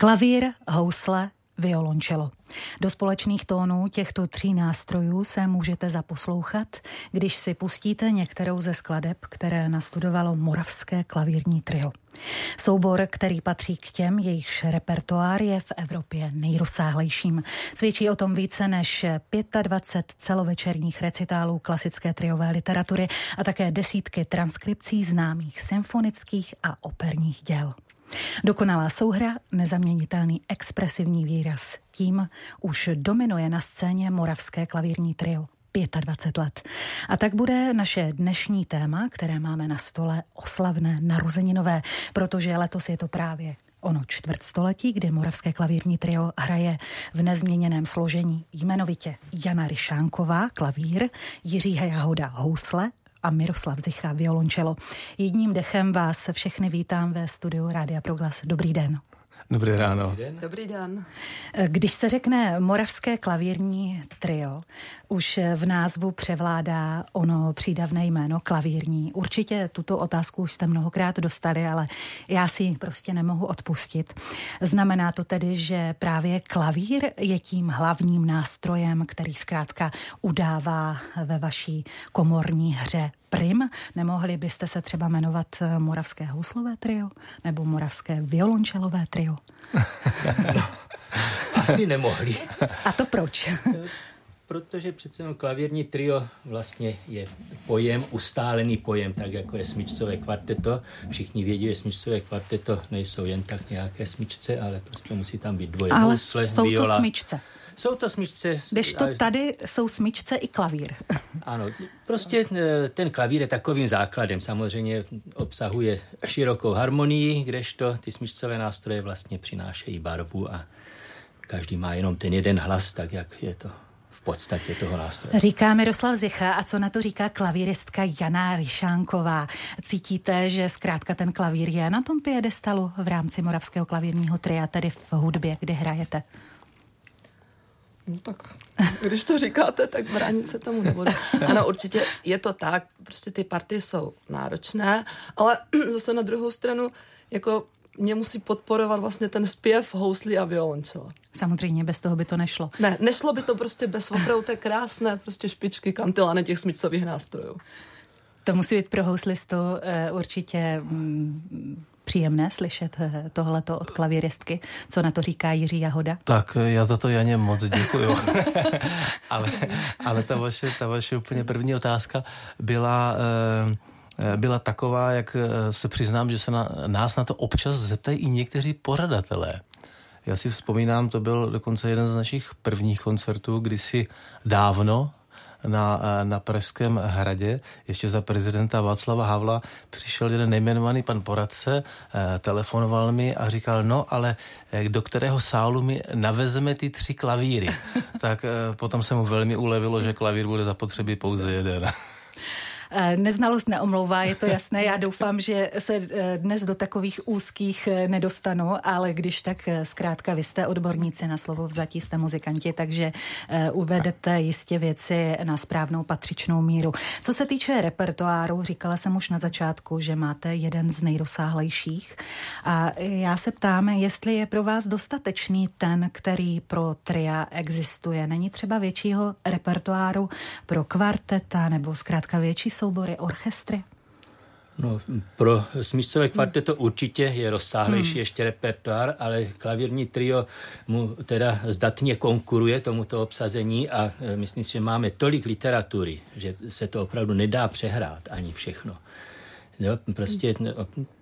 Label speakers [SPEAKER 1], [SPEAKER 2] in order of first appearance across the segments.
[SPEAKER 1] Klavír, housle, violončelo. Do společných tónů těchto tří nástrojů se můžete zaposlouchat, když si pustíte některou ze skladeb, které nastudovalo Moravské klavírní trio. Soubor, který patří k těm, jejichž repertoár je v Evropě nejrozsáhlejším. Svědčí o tom více než 25 celovečerních recitálů klasické triové literatury a také desítky transkripcí známých symfonických a operních děl. Dokonalá souhra, nezaměnitelný expresivní výraz. Tím už dominuje na scéně moravské klavírní trio. 25 let. A tak bude naše dnešní téma, které máme na stole, oslavné narozeninové, protože letos je to právě ono čtvrtstoletí, kdy moravské klavírní trio hraje v nezměněném složení jmenovitě Jana Ryšánková, klavír, Jiří Jahoda, housle a Miroslav Zicha, violončelo. Jedním dechem vás všechny vítám ve studiu Rádia Proglas. Dobrý den.
[SPEAKER 2] Dobrý ráno.
[SPEAKER 3] Dobrý den.
[SPEAKER 1] Když se řekne moravské klavírní trio, už v názvu převládá ono přídavné jméno klavírní. Určitě tuto otázku už jste mnohokrát dostali, ale já si ji prostě nemohu odpustit. Znamená to tedy, že právě klavír je tím hlavním nástrojem, který zkrátka udává ve vaší komorní hře prim. Nemohli byste se třeba jmenovat Moravské houslové trio nebo Moravské violončelové trio?
[SPEAKER 4] no, asi nemohli.
[SPEAKER 1] A to proč?
[SPEAKER 4] protože přece jenom klavírní trio vlastně je pojem, ustálený pojem, tak jako je smyčcové kvarteto. Všichni vědí, že smyčcové kvarteto nejsou jen tak nějaké smyčce, ale prostě musí tam být dvoje
[SPEAKER 1] ale
[SPEAKER 4] housle,
[SPEAKER 1] jsou
[SPEAKER 4] viola.
[SPEAKER 1] to smyčce.
[SPEAKER 4] Jsou to smyčce.
[SPEAKER 1] Když to tady jsou smyčce i klavír.
[SPEAKER 4] Ano, prostě eh, ten klavír je takovým základem. Samozřejmě obsahuje širokou harmonii, kdežto ty smyčcové nástroje vlastně přinášejí barvu a každý má jenom ten jeden hlas, tak jak je to v podstatě toho nástroje.
[SPEAKER 1] Říká Miroslav Zicha a co na to říká klavíristka Jana Ryšánková. Cítíte, že zkrátka ten klavír je na tom piedestalu v rámci Moravského klavírního tria, tedy v hudbě, kde hrajete?
[SPEAKER 3] No tak, když to říkáte, tak bránit se tomu nebudu. Ano, určitě je to tak, prostě ty party jsou náročné, ale zase na druhou stranu, jako mě musí podporovat vlastně ten zpěv, houslí a violončela.
[SPEAKER 1] Samozřejmě, bez toho by to nešlo.
[SPEAKER 3] Ne, nešlo by to prostě bez opravdu té krásné prostě špičky kantilany těch smyčcových nástrojů.
[SPEAKER 1] To musí být pro houslistu uh, určitě mm, příjemné slyšet eh, tohleto od klavíristky. Co na to říká Jiří Jahoda?
[SPEAKER 2] Tak eh, já za to Janě moc děkuju. ale ale ta, vaše, ta vaše úplně první otázka byla... byla taková, jak se přiznám, že se na, nás na to občas zeptají i někteří pořadatelé. Já si vzpomínám, to byl dokonce jeden z našich prvních koncertů, kdysi dávno, na, na Pražském hradě, ještě za prezidenta Václava Havla, přišel jeden nejmenovaný pan poradce, eh, telefonoval mi a říkal, no ale eh, do kterého sálu mi navezeme ty tři klavíry. tak eh, potom se mu velmi ulevilo, že klavír bude zapotřebí pouze jeden.
[SPEAKER 1] Eh, neznalost neomlouvá, je to jasné. Já doufám, že se eh, dnes do takových úzkých eh, nedostanu, ale když tak zkrátka vy jste odborníci na slovo vzatí, jste muzikanti, takže uvedete jistě věci na správnou patřičnou míru. Co se týče repertoáru, říkala jsem už na začátku, že máte jeden z nejrozsáhlejších a já se ptám, jestli je pro vás dostatečný ten, který pro tria existuje. Není třeba většího repertoáru pro kvarteta nebo zkrátka větší soubory, orchestry?
[SPEAKER 4] No, pro smyčcové kvarteto určitě je rozsáhlejší hmm. ještě repertoár, ale klavírní trio mu teda zdatně konkuruje tomuto obsazení a e, myslím si, že máme tolik literatury, že se to opravdu nedá přehrát ani všechno. Jo, prostě
[SPEAKER 1] no,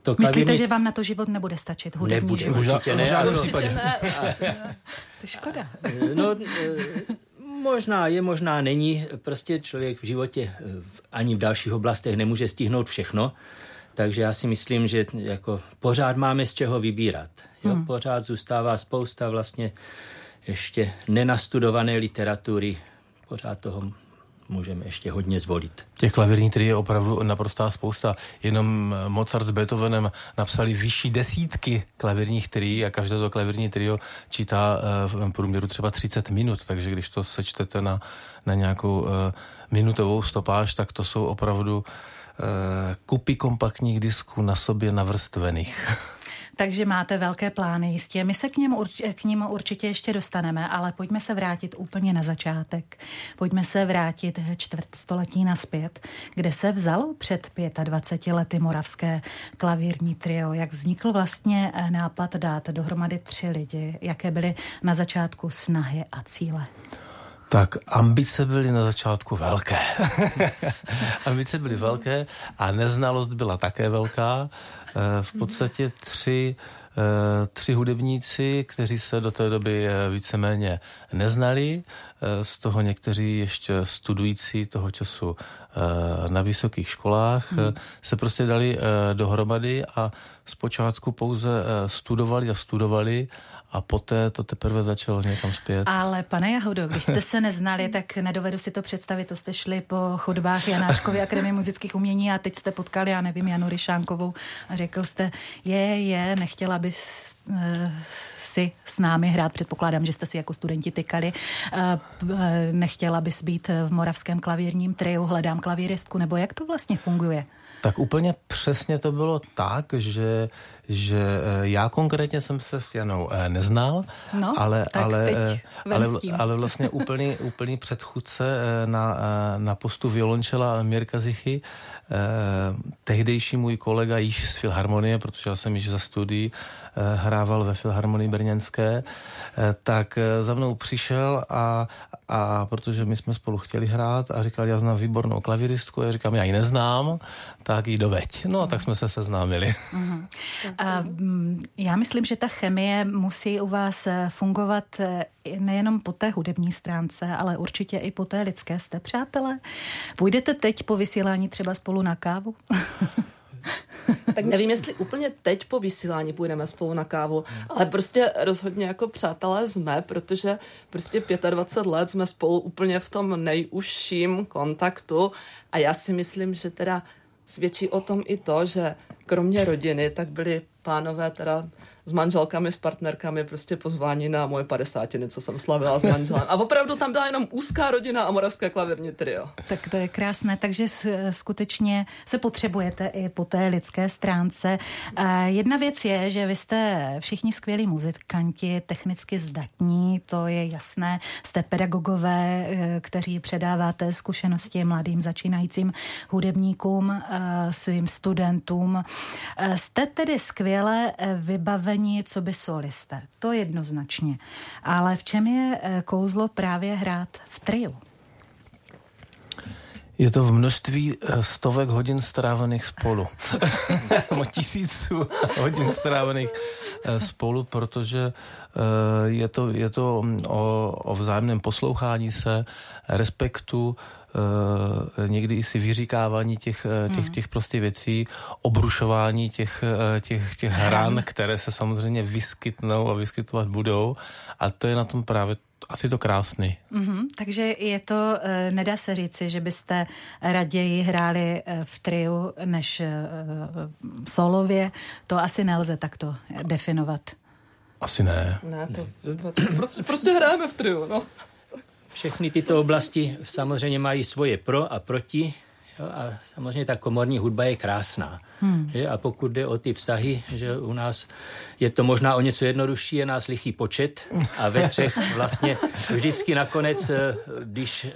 [SPEAKER 1] to klavírní... Myslíte, že vám na to život nebude stačit? Hudební
[SPEAKER 4] nebude,
[SPEAKER 1] život?
[SPEAKER 4] určitě ne.
[SPEAKER 3] Ale určitě ne.
[SPEAKER 1] to je škoda.
[SPEAKER 4] No, e, Možná je, možná není. Prostě člověk v životě eh, ani v dalších oblastech nemůže stihnout všechno. Takže já si myslím, že jako pořád máme z čeho vybírat. Jo? Hmm. Pořád zůstává spousta vlastně ještě nenastudované literatury. Pořád toho můžeme ještě hodně zvolit.
[SPEAKER 2] Těch klavírní tri je opravdu naprostá spousta. Jenom Mozart s Beethovenem napsali vyšší desítky klavírních trií a každé to klavírní trio čítá eh, v průměru třeba 30 minut, takže když to sečtete na, na nějakou uh, minutovou stopáž, tak to jsou opravdu kupy kompaktních disků na sobě navrstvených.
[SPEAKER 1] Takže máte velké plány jistě. My se k ním, k ním určitě ještě dostaneme, ale pojďme se vrátit úplně na začátek. Pojďme se vrátit čtvrt století naspět, kde se vzalo před 25 lety moravské klavírní trio. Jak vznikl vlastně nápad dát dohromady tři lidi? Jaké byly na začátku snahy a cíle?
[SPEAKER 2] Tak ambice byly na začátku velké. ambice byly velké a neznalost byla také velká. Eh, v podstatě tři eh, tři hudebníci, kteří se do té doby eh, víceméně neznali, z toho někteří ještě studující toho času na vysokých školách, hmm. se prostě dali dohromady a zpočátku pouze studovali a studovali a poté to teprve začalo někam zpět.
[SPEAKER 1] Ale pane Jahodo, když jste se neznali, tak nedovedu si to představit. To jste šli po chodbách Janáčkovy akademie muzických umění a teď jste potkali, já nevím, Janu Ryšánkovou a řekl jste, je, je, nechtěla bys uh, si s námi hrát, předpokládám, že jste si jako studenti tykali, uh, nechtěla bys být v moravském klavírním triu, hledám klavíristku, nebo jak to vlastně funguje?
[SPEAKER 2] Tak úplně přesně to bylo tak, že že eh, já konkrétně jsem se s Janou eh, neznal,
[SPEAKER 1] no,
[SPEAKER 2] ale, ale,
[SPEAKER 1] eh,
[SPEAKER 2] ale, ale vlastně úplný, úplný předchůdce na, na postu violončela Mirka Zichy, tehdejší můj kolega již z Filharmonie, protože já jsem již za studií hrával ve Filharmonii brněnské, tak za mnou přišel a, a protože my jsme spolu chtěli hrát a říkal, já znám výbornou klaviristku, já říkám, já ji neznám, tak ji doveď. No a tak jsme se seznámili. Uh-huh.
[SPEAKER 1] A mm, já myslím, že ta chemie musí u vás eh, fungovat eh, nejenom po té hudební stránce, ale určitě i po té lidské. Jste přátelé? Půjdete teď po vysílání třeba spolu na kávu?
[SPEAKER 3] tak nevím, jestli úplně teď po vysílání půjdeme spolu na kávu, ale prostě rozhodně jako přátelé jsme, protože prostě 25 let jsme spolu úplně v tom nejužším kontaktu a já si myslím, že teda svědčí o tom i to, že kromě rodiny, tak byli pánové teda s manželkami, s partnerkami prostě pozvání na moje padesátiny, co jsem slavila s manželem. A opravdu tam byla jenom úzká rodina a moravské klavírní trio.
[SPEAKER 1] Tak to je krásné, takže skutečně se potřebujete i po té lidské stránce. Jedna věc je, že vy jste všichni skvělí muzikanti, technicky zdatní, to je jasné. Jste pedagogové, e, kteří předáváte zkušenosti mladým začínajícím hudebníkům, e, svým studentům. E, jste tedy skvěle vybaveni vybavení co by solisté. To jednoznačně. Ale v čem je eh, kouzlo právě hrát v triu?
[SPEAKER 2] Je to v množství eh, stovek hodin strávených spolu. tisíců hodin strávených eh, spolu, protože je to, je to mm, o, o vzájemném poslouchání se, respektu, Eh, někdy i si vyříkávání těch, eh, těch, hmm. těch prostě věcí, obrušování těch, eh, těch, těch hran, které se samozřejmě vyskytnou a vyskytovat budou. A to je na tom právě asi to krásný.
[SPEAKER 1] Mm-hmm, takže je to, nedá se říci, že byste raději hráli v triu než solově. To asi nelze takto definovat.
[SPEAKER 2] Asi ne.
[SPEAKER 3] Ne, to, prostě, prostě hrajeme v triu, no.
[SPEAKER 4] Všechny tyto oblasti samozřejmě mají svoje pro a proti jo, a samozřejmě ta komorní hudba je krásná. Hmm. Že? A pokud jde o ty vztahy, že u nás je to možná o něco jednodušší, je nás lichý počet a ve třech vlastně vždycky nakonec, eh, když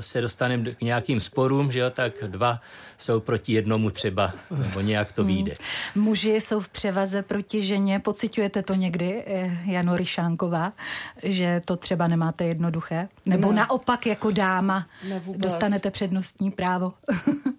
[SPEAKER 4] se dostaneme k nějakým sporům, že jo, tak dva jsou proti jednomu třeba, nebo nějak to vyjde.
[SPEAKER 1] Hmm. Muži jsou v převaze proti ženě. Pociťujete to někdy, eh, Jano Ryšánková, že to třeba nemáte jednoduché? Nebo ne. naopak jako dáma ne, dostanete přednostní právo?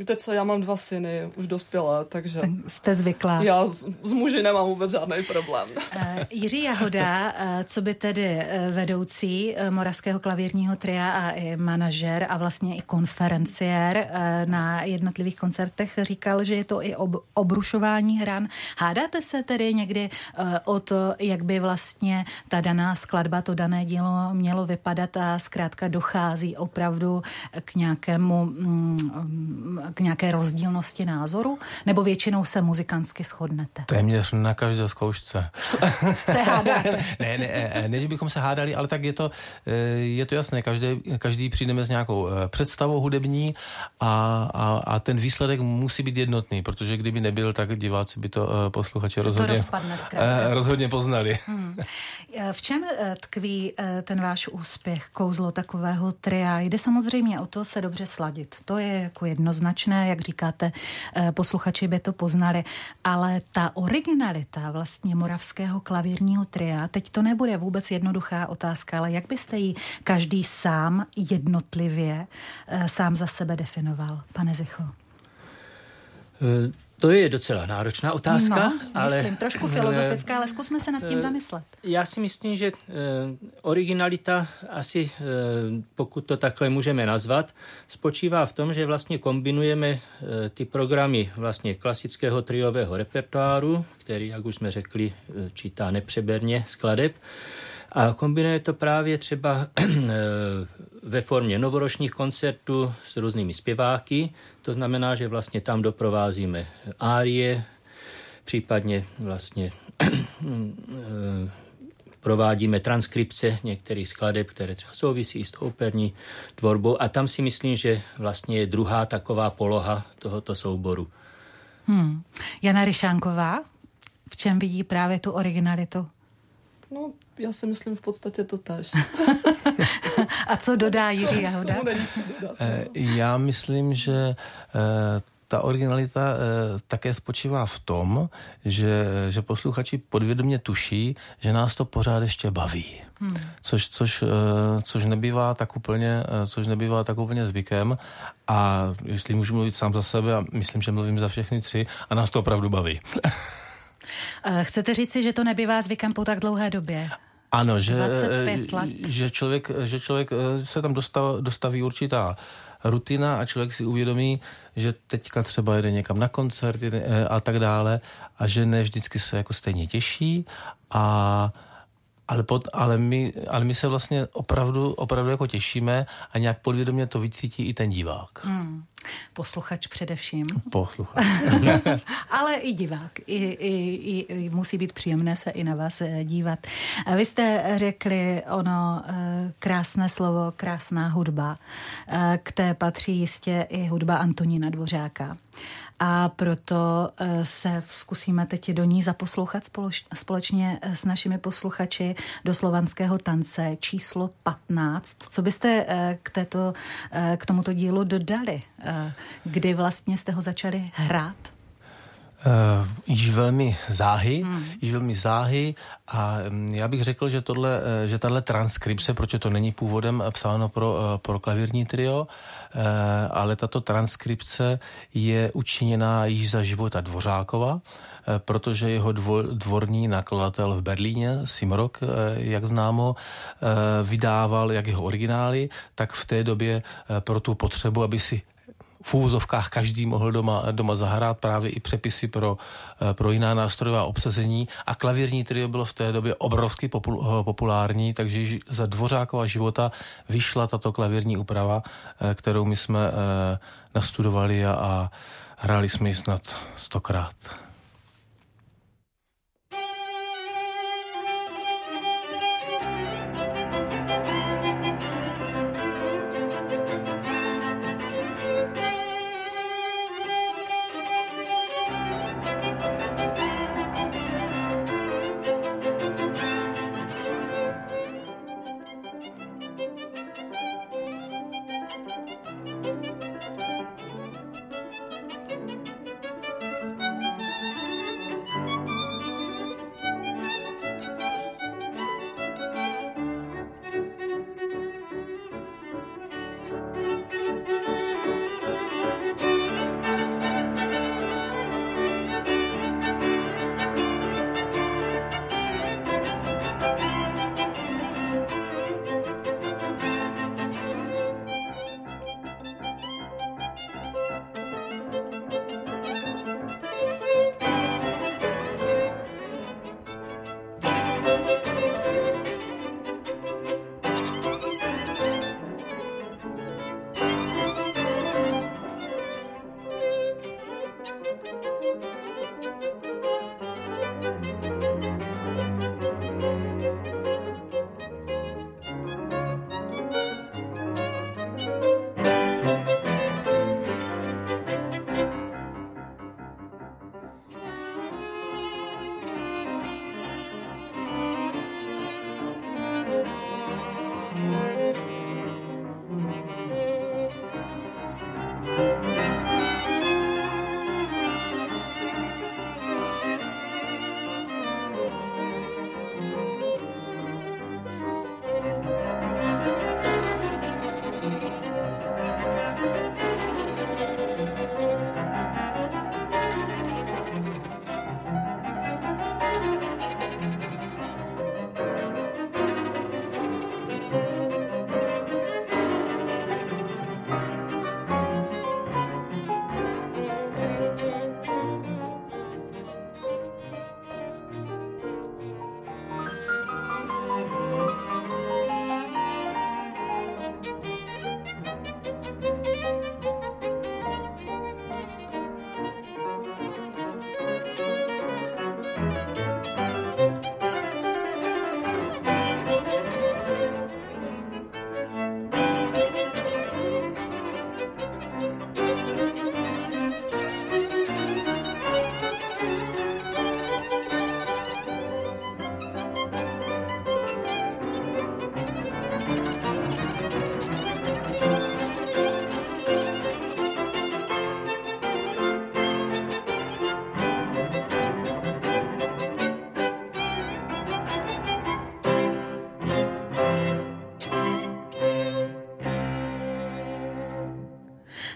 [SPEAKER 3] Víte co, já mám dva syny, už dospělé, takže...
[SPEAKER 1] Jste zvyklá.
[SPEAKER 3] Já s, s muži nemám vůbec žádný problém.
[SPEAKER 1] Uh, Jiří Jahoda, uh, co by tedy uh, vedoucí uh, Moravského klavírního tria a i manažer a vlastně i konferenciér uh, na jednotlivých koncertech říkal, že je to i ob, obrušování hran. Hádáte se tedy někdy uh, o to, jak by vlastně ta daná skladba, to dané dílo mělo vypadat a zkrátka dochází opravdu k nějakému mm, k nějaké rozdílnosti názoru? Nebo většinou se muzikantsky shodnete?
[SPEAKER 2] Téměř na každé zkoušce.
[SPEAKER 1] se hádáte?
[SPEAKER 2] ne, ne, ne, že bychom se hádali, ale tak je to, je to jasné. Každý, každý přijdeme s nějakou představou hudební a, a, a ten výsledek musí být jednotný, protože kdyby nebyl, tak diváci by to posluchači rozhodně,
[SPEAKER 1] to
[SPEAKER 2] rozhodně poznali. Hmm.
[SPEAKER 1] V čem tkví ten váš úspěch, kouzlo takového tria? Jde samozřejmě o to se dobře sladit. To je jako jednoznačné, jak říkáte, eh, posluchači by to poznali, ale ta originalita vlastně moravského klavírního tria, teď to nebude vůbec jednoduchá otázka, ale jak byste ji každý sám jednotlivě eh, sám za sebe definoval, pane Zicho?
[SPEAKER 4] Uh to je docela náročná otázka.
[SPEAKER 1] No, ale, myslím, trošku filozofická, ale zkusme se nad tím zamyslet.
[SPEAKER 4] Já si myslím, že eh, originalita asi, eh, pokud to takhle můžeme nazvat, spočívá v tom, že vlastně kombinujeme eh, ty programy vlastně klasického triového repertoáru, který, jak už jsme řekli, čítá nepřeberně skladeb, a kombinuje to právě třeba ve formě novoročních koncertů s různými zpěváky. To znamená, že vlastně tam doprovázíme árie, případně vlastně provádíme transkripce některých skladeb, které třeba souvisí s tou operní tvorbou a tam si myslím, že vlastně je druhá taková poloha tohoto souboru.
[SPEAKER 1] Hmm. Jana Ryšánková, v čem vidí právě tu originalitu?
[SPEAKER 3] No, já si myslím v podstatě to tež.
[SPEAKER 1] A co dodá Jiří Jahoda?
[SPEAKER 2] Eh, já myslím, že eh, ta originalita e, také spočívá v tom, že, že posluchači podvědomě tuší, že nás to pořád ještě baví. Hmm. Což, což, e, což, nebývá tak úplně, e, což nebývá tak úplně zvykem. A jestli můžu mluvit sám za sebe, a myslím, že mluvím za všechny tři, a nás to opravdu baví.
[SPEAKER 1] Chcete říci, že to nebývá zvykem po tak dlouhé době?
[SPEAKER 2] Ano, že, že, člověk, že člověk se tam dostav, dostaví určitá rutina a člověk si uvědomí, že teďka třeba jede někam na koncert a tak dále a že ne vždycky se jako stejně těší a ale, pod, ale, my, ale my se vlastně opravdu, opravdu jako těšíme a nějak podvědomě to vycítí i ten divák. Hmm.
[SPEAKER 1] Posluchač především.
[SPEAKER 2] Posluchač.
[SPEAKER 1] ale i divák. I, i, i, musí být příjemné se i na vás eh, dívat. Vy jste řekli ono eh, krásné slovo, krásná hudba. Eh, k té patří jistě i hudba Antonína Dvořáka a proto eh, se zkusíme teď do ní zaposlouchat společně eh, s našimi posluchači do slovanského tance číslo 15. Co byste eh, k, této, k tomuto dílu dodali? Kdy vlastně jste ho začali hrát?
[SPEAKER 2] Uh, již velmi záhy, hmm. již velmi záhy a um, já bych řekl, že tohle, uh, že tahle transkripce, proč to není původem psáno pro, uh, pro klavírní trio, uh, ale tato transkripce je učiněná již za života Dvořákova, uh, protože jeho dvo, dvorní nakladatel v Berlíně, Simrok, uh, jak známo, vydával jak jeho originály, tak v té době pro tu potřebu, aby si v úvozovkách každý mohl doma, doma zahrát právě i přepisy pro, eh, pro jiná nástrojová obsazení a klavírní trio bylo v té době obrovsky popul, eh, populární, takže za Dvořákova života vyšla tato klavírní úprava, eh, kterou my jsme nastudovali a, a hráli jsme ji snad stokrát.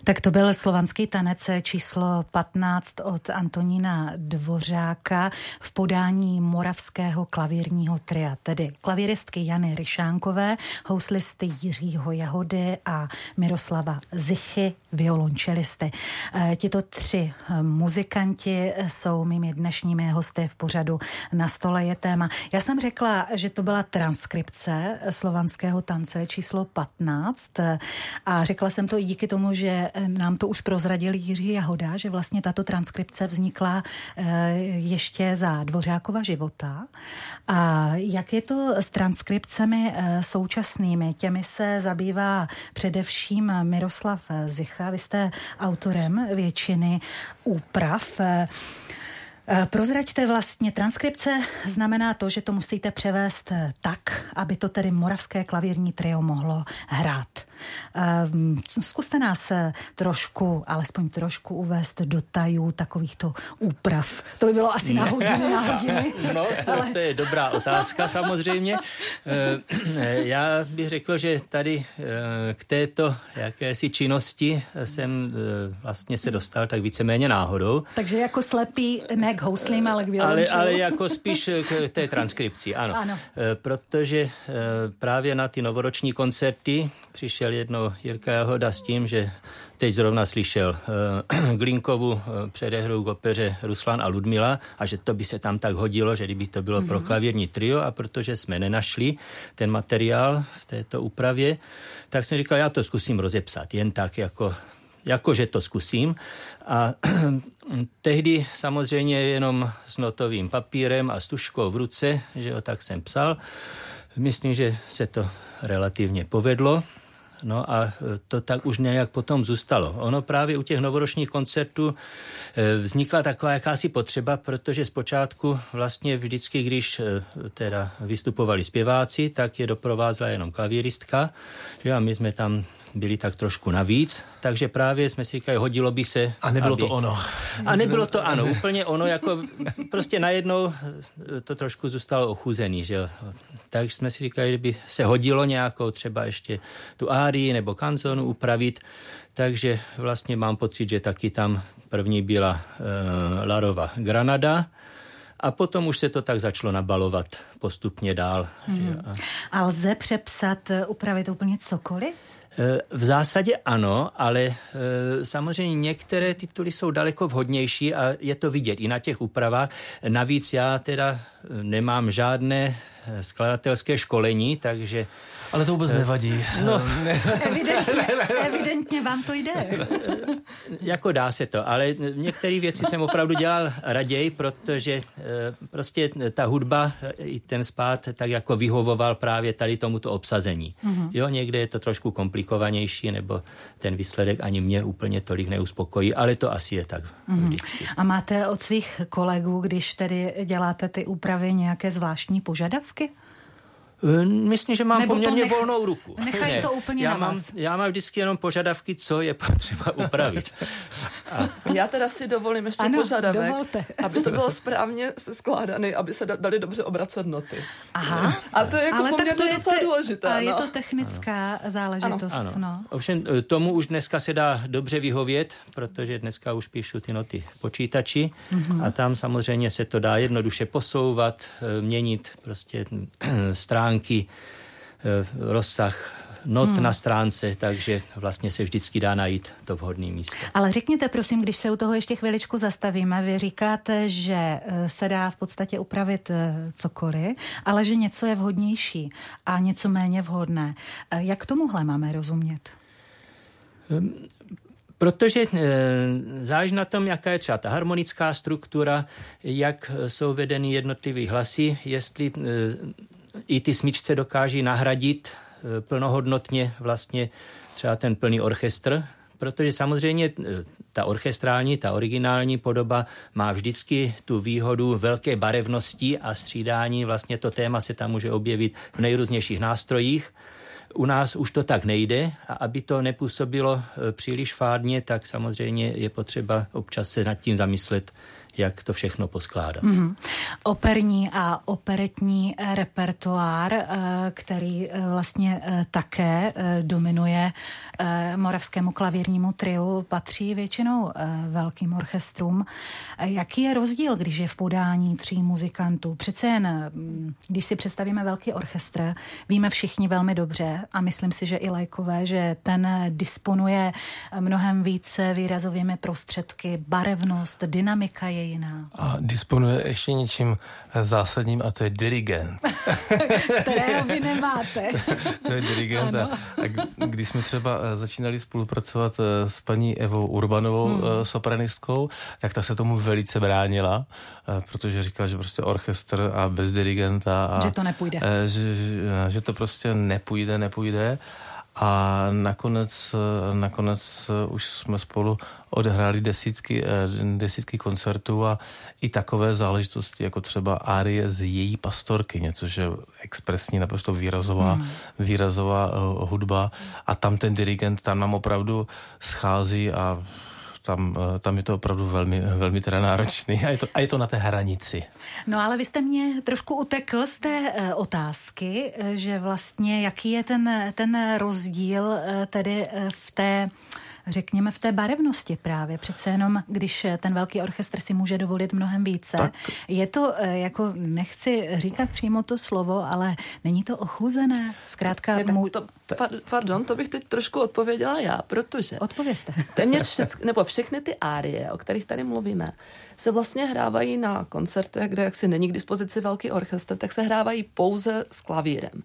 [SPEAKER 1] Tak to byl slovanský tanec číslo 15 od Antonína Dvořáka v podání moravského klavírního tria, tedy klavíristky Jany Ryšánkové, houslisty Jiřího Jahody a Miroslava Zichy, violončelisty. E, tito tři e, muzikanti jsou mými dnešními hosty v pořadu Na stole je téma. Já jsem řekla, že to byla transkripce slovanského tance číslo 15 e, a řekla jsem to i díky tomu, že nám to už prozradil Jiří Jahoda, že vlastně tato transkripce vznikla ještě za Dvořákova života. A jak je to s transkripcemi současnými? Těmi se zabývá především Miroslav Zicha. Vy jste autorem většiny úprav. Eh, prozraďte vlastně, transkripce znamená to, že to musíte převést eh, tak, aby to tedy moravské klavírní trio mohlo hrát. Ehm, zkuste nás eh, trošku, alespoň trošku uvést do tajů takovýchto úprav. To by bylo asi na hodinu, na hodiny.
[SPEAKER 4] No, to, ale... to je dobrá otázka samozřejmě. Já bych řekl, že tady k této jakési činnosti jsem vlastně se dostal tak víceméně náhodou.
[SPEAKER 1] Takže jako slepý ne k houslím, ale k
[SPEAKER 4] ale, ale jako spíš k té transkripci, ano. ano. Eh, protože eh, právě na ty novoroční koncerty přišel jedno Jirka Jahoda s tím, že teď zrovna slyšel uh, Glinkovu uh, předehru k opeře Ruslan a Ludmila a že to by se tam tak hodilo, že kdyby to bylo mm-hmm. pro klavírní trio a protože jsme nenašli ten materiál v této úpravě, tak jsem říkal, já to zkusím rozepsat, jen tak jako jakože to zkusím. A tehdy samozřejmě jenom s notovým papírem a stužkou v ruce, že jo, tak jsem psal. Myslím, že se to relativně povedlo. No a to tak už nějak potom zůstalo. Ono právě u těch novoročních koncertů eh, vznikla taková jakási potřeba, protože zpočátku vlastně vždycky, když eh, teda vystupovali zpěváci, tak je doprovázela jenom klavíristka. Že a my jsme tam byli tak trošku navíc, takže právě jsme si říkali, hodilo by se.
[SPEAKER 2] A nebylo aby... to ono.
[SPEAKER 4] A nebylo to ano, úplně ono, jako prostě najednou to trošku zůstalo ochuzený, že jo. Takže jsme si říkali, že by se hodilo nějakou třeba ještě tu árii nebo kanzonu upravit, takže vlastně mám pocit, že taky tam první byla uh, Larova Granada, a potom už se to tak začalo nabalovat postupně dál. Hmm. Že?
[SPEAKER 1] A... a lze přepsat, upravit úplně cokoliv?
[SPEAKER 4] Eh, v zásadě ano, ale eh, samozřejmě některé tituly jsou daleko vhodnější a je to vidět i na těch úpravách. Navíc já teda eh, nemám žádné skladatelské školení, takže
[SPEAKER 2] ale to vůbec eh, nevadí.
[SPEAKER 1] No. evidentně, evidentně vám to jde.
[SPEAKER 4] jako dá se to, ale některé věci jsem opravdu dělal raději, protože eh, prostě ta hudba i ten spát tak jako vyhovoval právě tady tomuto obsazení. Mm-hmm. Jo, někde je to trošku komplikovanější, nebo ten výsledek ani mě úplně tolik neuspokojí, ale to asi je tak mm-hmm. vždycky.
[SPEAKER 1] A máte od svých kolegů, když tedy děláte ty úpravy, nějaké zvláštní požadavky?
[SPEAKER 4] Myslím, že mám Nebo poměrně nech, volnou ruku.
[SPEAKER 1] Nechaj ne, to úplně
[SPEAKER 4] já
[SPEAKER 1] na
[SPEAKER 4] mám,
[SPEAKER 1] vás.
[SPEAKER 4] Já mám vždycky jenom požadavky, co je potřeba upravit.
[SPEAKER 3] A... Já teda si dovolím ještě ano, požadavek, dovolte. aby to bylo správně skládané, aby se dali dobře obracet noty.
[SPEAKER 1] Aha.
[SPEAKER 3] A to je jako Ale poměrně to je docela te, důležité. A
[SPEAKER 1] no. je to technická ano. záležitost. Ano. No.
[SPEAKER 4] Ovšem eh, tomu už dneska se dá dobře vyhovět, protože dneska už píšu ty noty počítači mm-hmm. a tam samozřejmě se to dá jednoduše posouvat, eh, měnit prostě stránky stránky, eh, rozsah not hmm. na stránce, takže vlastně se vždycky dá najít to vhodné místo.
[SPEAKER 1] Ale řekněte prosím, když se u toho ještě chviličku zastavíme, vy říkáte, že eh, se dá v podstatě upravit eh, cokoliv, ale že něco je vhodnější a něco méně vhodné. Jak tomuhle máme rozumět?
[SPEAKER 4] Ehm, protože záleží na tom, jaká je třeba ta harmonická struktura, jak jsou vedeny jednotlivé hlasy, jestli i ty smyčce dokáží nahradit e, plnohodnotně vlastně třeba ten plný orchestr, protože samozřejmě e, ta orchestrální, ta originální podoba má vždycky tu výhodu velké barevnosti a střídání. Vlastně to téma se tam může objevit v nejrůznějších nástrojích. U nás už to tak nejde a aby to nepůsobilo e, příliš fádně, tak samozřejmě je potřeba občas se nad tím zamyslet, jak to všechno poskládat. Mm-hmm.
[SPEAKER 1] Operní a operetní repertoár, eh, který eh, vlastně eh, také dominuje moravskému klavírnímu triu, patří většinou velkým orchestrům. Jaký je rozdíl, když je v podání tří muzikantů? Přece jen, mm, když si představíme velký orchestr, víme všichni velmi dobře a myslím si, že i lajkové, že ten disponuje mnohem více výrazovými prostředky, barevnost, dynamika je jiná.
[SPEAKER 2] A disponuje ještě něčím zásadním a to je dirigent.
[SPEAKER 1] Kterého vy nemáte.
[SPEAKER 2] to je dirigent. A, a když jsme třeba eh, začínali spolupracovat eh, s paní Evou Urbanovou, hmm. Eh, sopranistkou, tak ta se tomu velice bránila, protože říkala, že prostě orchestr a bez dirigenta. A,
[SPEAKER 1] že to nepůjde.
[SPEAKER 2] Že, že to prostě nepůjde, nepůjde. A nakonec, nakonec už jsme spolu odehráli desítky, desítky koncertů a i takové záležitosti, jako třeba árie z její pastorky, něco, že expresní, naprosto výrazová, hmm. výrazová uh, hudba a tam ten dirigent, tam nám opravdu schází a tam, eh, tam je to opravdu velmi, velmi teda náročný a je, to, a je to na té hranici.
[SPEAKER 1] No ale vy jste mě trošku utekl z té uh, otázky, že vlastně jaký je ten, ten rozdíl tedy v té řekněme, v té barevnosti právě. Přece jenom, když ten velký orchestr si může dovolit mnohem více. Tak. Je to, jako nechci říkat přímo to slovo, ale není to ochuzené? Zkrátka...
[SPEAKER 3] Ne, mů... to, pardon, to bych teď trošku odpověděla já, protože...
[SPEAKER 1] Odpovězte.
[SPEAKER 3] Téměř všeck, nebo všechny ty árie, o kterých tady mluvíme, se vlastně hrávají na koncertech, kde jaksi není k dispozici velký orchestr, tak se hrávají pouze s klavírem.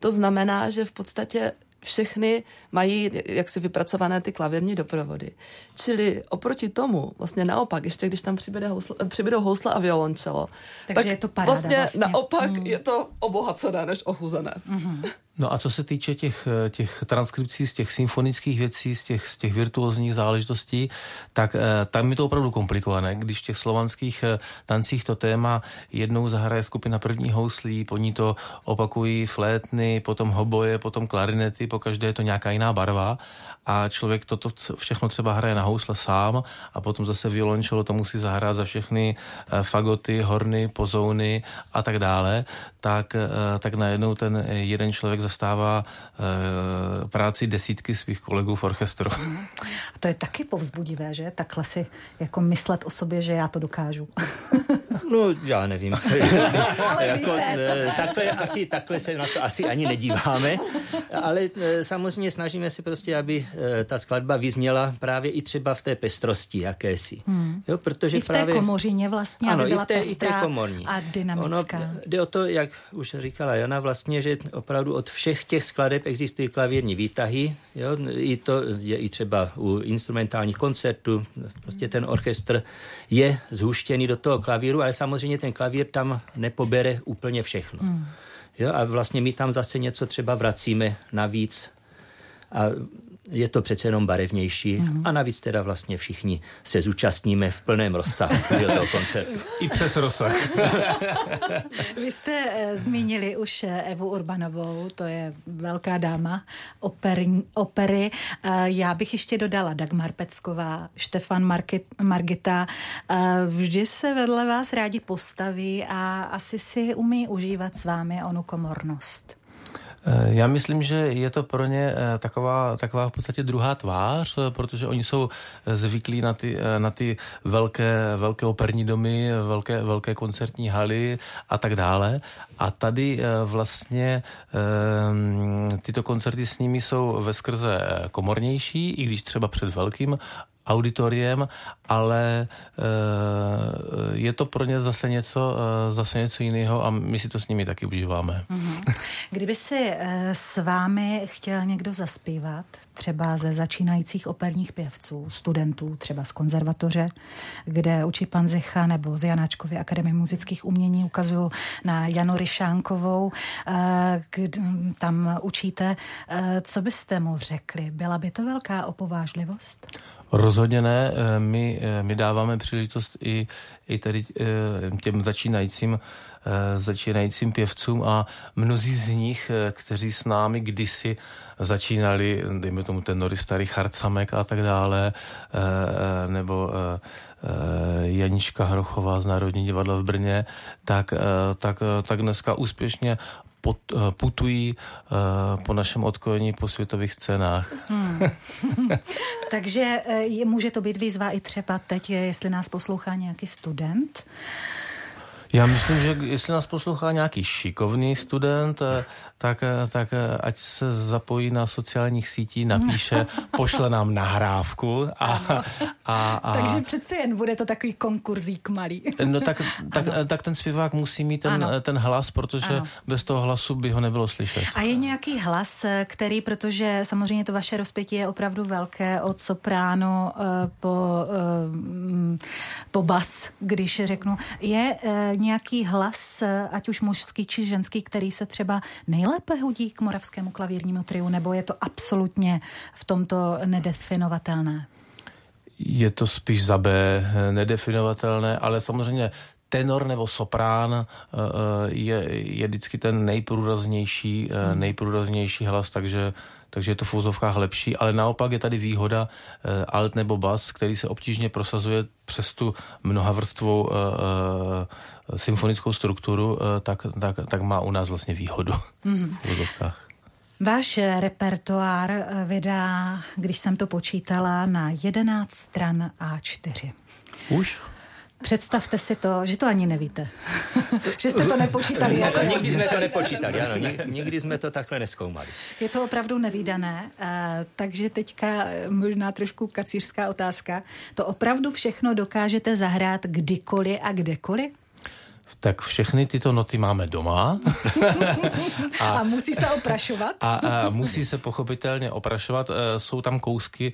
[SPEAKER 3] To znamená, že v podstatě všechny mají jaksi vypracované ty klavírní doprovody. Čili oproti tomu, vlastně naopak, ještě když tam přibude housle, přibydou housle a violončelo,
[SPEAKER 1] Takže tak je to paráda,
[SPEAKER 3] vlastně,
[SPEAKER 1] vlastně
[SPEAKER 3] naopak mm. je to obohacené než ochuzené. Mm-hmm.
[SPEAKER 2] No a co se týče těch, těch transkripcí z těch symfonických věcí, z těch, z těch virtuózních záležitostí, tak eh, tam je to opravdu komplikované. Když v těch slovanských eh, tancích to téma jednou zahraje skupina první houslí, po ní to opakují flétny, potom hoboje, potom klarinety, po každé je to nějaká jiná barva a člověk toto všechno třeba hraje na housle sám a potom zase violončelo to musí zahrát za všechny eh, fagoty, horny, pozouny a tak dále, tak, tak najednou ten jeden člověk zastává e, práci desítky svých kolegů v orchestru.
[SPEAKER 1] A to je taky povzbudivé, že? Takhle si jako myslet o sobě, že já to dokážu.
[SPEAKER 4] No, já nevím. jako, e, takhle, asi, takhle se na to asi ani nedíváme, ale e, samozřejmě snažíme se prostě, aby e, ta skladba vyzněla právě i třeba v té pestrosti jakési. Hmm. Jo, protože
[SPEAKER 1] I v právě, té komořině vlastně, ano, aby byla
[SPEAKER 4] i v té, i té komorní.
[SPEAKER 1] a dynamická.
[SPEAKER 4] Ono jde o to, jak už říkala Jana, vlastně, že opravdu od všech těch skladeb existují klavírní výtahy. Jo? I to je i třeba u instrumentálních koncertů. Prostě ten orchestr je zhuštěný do toho klavíru, ale samozřejmě ten klavír tam nepobere úplně všechno. Hmm. Jo? A vlastně my tam zase něco třeba vracíme navíc. A je to přece jenom barevnější mm-hmm. a navíc teda vlastně všichni se zúčastníme v plném rozsahu do toho koncertu.
[SPEAKER 2] I přes rozsah.
[SPEAKER 1] Vy jste e, zmínili už eh, Evu Urbanovou, to je velká dáma operní, opery. E, já bych ještě dodala Dagmar Pecková, Štefan Markit, Margita. E, vždy se vedle vás rádi postaví a asi si umí užívat s vámi onu komornost.
[SPEAKER 2] Eh, já myslím, že je to pro ně eh, taková, taková v podstatě druhá tvář, eh, protože oni jsou zvyklí na ty, na ty velké, velké operní domy, velké, velké koncertní haly a tak dále. A tady vlastně tyto koncerty s nimi jsou ve skrze komornější, i když třeba před velkým auditoriem, ale eh, je to pro ně zase něco, eh, zase něco jiného a my si to s nimi taky užíváme. Mm-hmm.
[SPEAKER 1] Kdyby si eh, s vámi chtěl někdo zaspívat, třeba ze začínajících operních pěvců, studentů, třeba z konzervatoře, kde učí pan Zicha, nebo z Janáčkovy akademie muzických umění, ukazuju na Janu Ryšánkovou, tam učíte. Co byste mu řekli? Byla by to velká opovážlivost?
[SPEAKER 2] Rozhodně ne. Eh, my, eh, my dáváme příležitost i, i tady eh, těm začínajícím začínajícím pěvcům a mnozí z nich, kteří s námi kdysi začínali, dejme tomu ten Norista Richard Samek a tak dále, nebo Janička Hrochová z Národní divadla v Brně, tak, tak, tak dneska úspěšně putují po našem odkojení po světových scénách. Hmm.
[SPEAKER 1] Takže může to být výzva i třeba teď, jestli nás poslouchá nějaký student,
[SPEAKER 2] já myslím, že jestli nás poslouchá nějaký šikovný student, eh, tak, eh, tak eh, ať se zapojí na sociálních sítí, napíše, pošle nám nahrávku. A,
[SPEAKER 1] a, a, Takže přece jen bude to takový konkurzík malý.
[SPEAKER 2] No tak, tak, tak ten zpěvák musí mít ten, ten hlas, protože ano. bez toho hlasu by ho nebylo slyšet.
[SPEAKER 1] A je nějaký hlas, který, protože samozřejmě to vaše rozpětí je opravdu velké, od sopránu po, po bas, když řeknu, je nějaký hlas, ať už mužský či ženský, který se třeba nejlépe hodí k moravskému klavírnímu triu, nebo je to absolutně v tomto nedefinovatelné?
[SPEAKER 2] Je to spíš za B nedefinovatelné, ale samozřejmě tenor nebo soprán eh, eh, je, je vždycky ten nejprůraznější, eh, hmm. nejprůraznější hlas, takže takže je to v úzovkách lepší, ale naopak je tady výhoda alt nebo bas, který se obtížně prosazuje přes tu mnohavrstvou symfonickou strukturu, tak, tak, tak má u nás vlastně výhodu mm. v úzovkách.
[SPEAKER 1] Váš repertoár vydá, když jsem to počítala, na 11 stran A4.
[SPEAKER 2] Už?
[SPEAKER 1] Představte si to, že to ani nevíte. že jste to nepočítali.
[SPEAKER 4] Jako nikdy jsme to nepočítali, ano, nikdy jsme to takhle neskoumali.
[SPEAKER 1] Je to opravdu nevýdané, uh, takže teďka možná trošku kacířská otázka. To opravdu všechno dokážete zahrát kdykoliv a kdekoliv?
[SPEAKER 2] Tak všechny tyto noty máme doma.
[SPEAKER 1] a, a musí se oprašovat?
[SPEAKER 2] a, a musí se pochopitelně oprašovat. E, jsou tam kousky,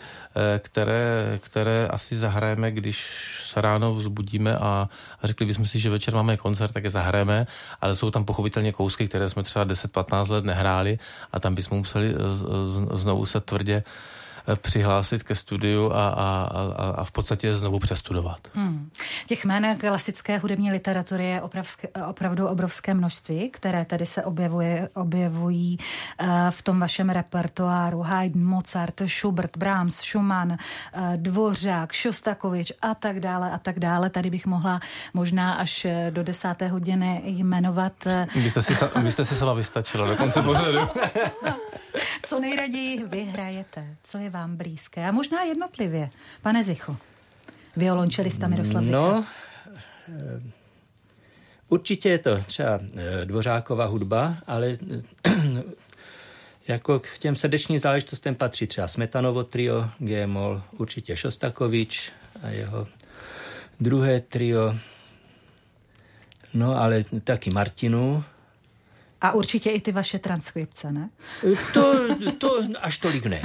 [SPEAKER 2] e, které, které asi zahrajeme, když se ráno vzbudíme a, a řekli bychom si, že večer máme koncert, tak je zahrajeme, ale jsou tam pochopitelně kousky, které jsme třeba 10-15 let nehráli a tam bychom museli znovu se tvrdě Eh, přihlásit ke studiu a, a, a, a v podstatě znovu přestudovat. Hmm.
[SPEAKER 1] Těch jmén klasické hudební literatury je opravské, opravdu obrovské množství, které tady se objevuje, objevují uh, v tom vašem repertoáru. Haydn, Mozart, Schubert, Brahms, Schumann, Dvořák, Šostakovič a tak dále a tak dále. Tady bych mohla možná až do desáté hodiny jmenovat.
[SPEAKER 2] Vy jste si, vy jste si sama vystačila do konce pořadu.
[SPEAKER 1] Co nejraději vyhrajete? Co je vám blízké? A možná jednotlivě. Pane Zicho, violončelista Miroslav Zicho.
[SPEAKER 4] No, eh, určitě je to třeba eh, dvořáková hudba, ale eh, jako k těm srdečním záležitostem patří třeba Smetanovo trio, G-moll, určitě Šostakovič a jeho druhé trio, no ale taky Martinu,
[SPEAKER 1] a určitě i ty vaše transkripce, ne?
[SPEAKER 4] To, to až tolik ne.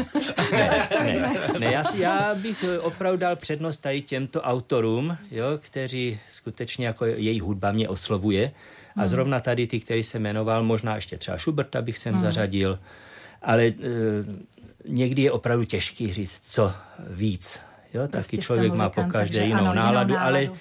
[SPEAKER 4] Ne, až tolik ne. ne. ne já, si, já bych opravdu dal přednost tady těmto autorům, jo, kteří skutečně jako její hudba mě oslovuje. A hmm. zrovna tady ty, který se jmenoval, možná ještě třeba Schuberta bych sem hmm. zařadil, ale e, někdy je opravdu těžký říct, co víc. Jo, prostě taky člověk má po každé jinou, ano, náladu, jinou náladu, ale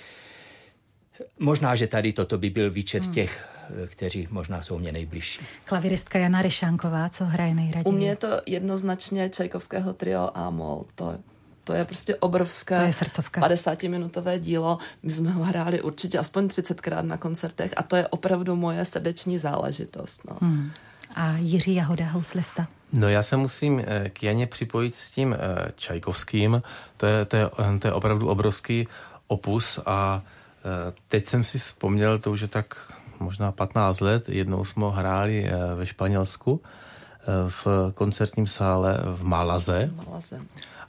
[SPEAKER 4] možná, že tady toto by byl výčet hmm. těch kteří možná jsou mě nejbližší.
[SPEAKER 1] Klaviristka Jana Ryšanková, co hraje nejraději?
[SPEAKER 3] U mě je to jednoznačně Čajkovského trio a mol. To to je prostě obrovské
[SPEAKER 1] to je srdcovka.
[SPEAKER 3] 50-minutové dílo. My jsme ho hráli určitě aspoň 30krát na koncertech a to je opravdu moje srdeční záležitost. No. Hmm.
[SPEAKER 1] A Jiří Jahoda, houslista?
[SPEAKER 2] No já se musím eh, k Janě připojit s tím eh, Čajkovským. To je, to je, to je opravdu obrovský opus a eh, teď jsem si vzpomněl, to už je tak možná 15 let. Jednou jsme hráli eh, ve Španělsku eh, v koncertním sále v Malaze. Malaze.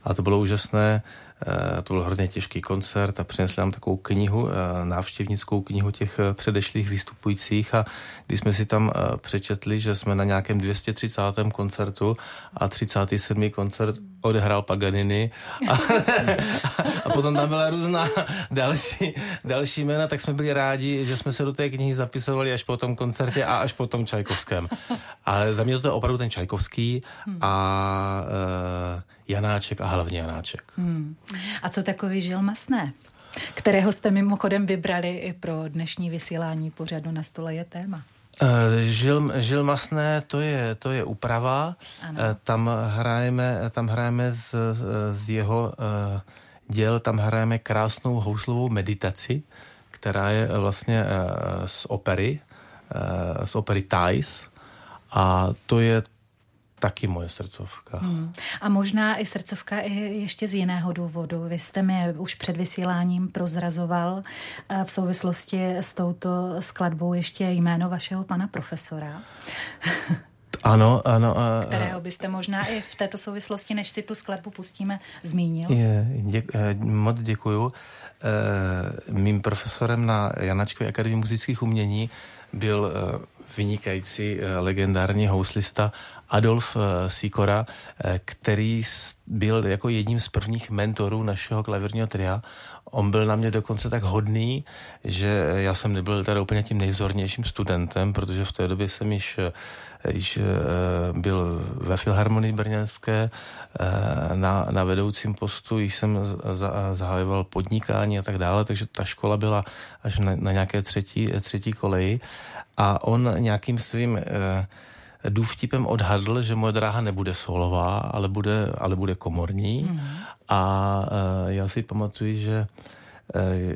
[SPEAKER 2] A to bylo úžasné. Eh, to byl hrozně těžký koncert a přinesli nám takovou knihu, návštěvnickou knihu těch předešlých vystupujících a když jsme si tam přečetli, že jsme na nějakém 230. koncertu a 37. koncert odehrál Paganini a, a potom tam byla různá další, další jména, tak jsme byli rádi, že jsme se do té knihy zapisovali až po tom koncertě a až po tom Čajkovském. Ale za mě to je opravdu ten Čajkovský a Janáček a hlavně Janáček. Hmm.
[SPEAKER 1] A co takový Žil Masné? kterého jste mimochodem vybrali i pro dnešní vysílání pořadu na stole je téma.
[SPEAKER 2] Žil, žil masné, to je, to je úprava. Ano. Tam hrajeme, tam hrajeme z, z jeho děl, tam hrajeme krásnou houslovou meditaci, která je vlastně z opery, z opery Thais. A to je taky moje srdcovka. Hmm.
[SPEAKER 1] A možná i srdcovka i ještě z jiného důvodu. Vy jste mi už před vysíláním prozrazoval eh, v souvislosti s touto skladbou ještě jméno vašeho pana profesora.
[SPEAKER 2] Ano, ano.
[SPEAKER 1] A, kterého byste možná i v této souvislosti, než si tu skladbu pustíme, zmínil.
[SPEAKER 2] Je, děk, eh, moc děkuju. E, mým profesorem na Janačkové akademii muzických umění byl vynikající legendární houslista Adolf eh, Sikora, eh, který byl jako jedním z prvních mentorů našeho klavírního tria. On byl na mě dokonce tak hodný, že já jsem nebyl teda úplně tím nejzornějším studentem, protože v té době jsem již, eh, již byl ve Filharmonii brněnské na, na vedoucím postu, již jsem zahajoval podnikání a tak dále, takže ta škola byla až na, na nějaké třetí, třetí koleji a on nějakým svým důvtipem odhadl, že moje dráha nebude solová, ale bude, ale bude komorní. Mm. A uh, já si pamatuju, že e,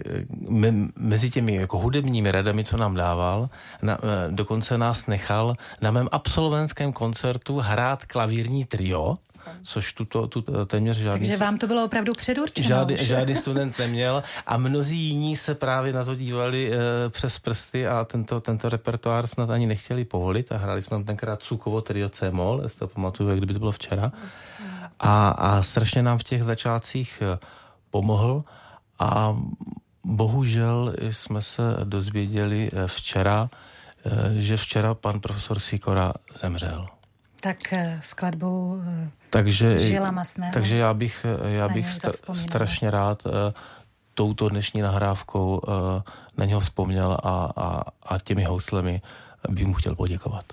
[SPEAKER 2] me, mezi těmi jako hudebními radami, co nám dával, na, e, dokonce nás nechal na mém absolventském koncertu hrát klavírní trio, což tuto, tuto téměř žádný...
[SPEAKER 1] Takže vám to bylo opravdu předurčeno
[SPEAKER 2] žádný, žádný student neměl a mnozí jiní se právě na to dívali e, přes prsty a tento, tento repertoár snad ani nechtěli povolit a hráli jsme tam tenkrát Cukovo trio C-moll, jestli to pamatuju, jak kdyby to bylo včera. A, a strašně nám v těch začátcích eh, pomohl a bohužel jsme se dozvěděli eh, včera, že včera pan profesor Sikora zemřel.
[SPEAKER 1] Tak skladbou
[SPEAKER 2] takže, Žila masného. Takže já bych, já bych sta, strašně rád touto dnešní nahrávkou na něho vzpomněl a, a, a těmi houslemi bych mu chtěl poděkovat.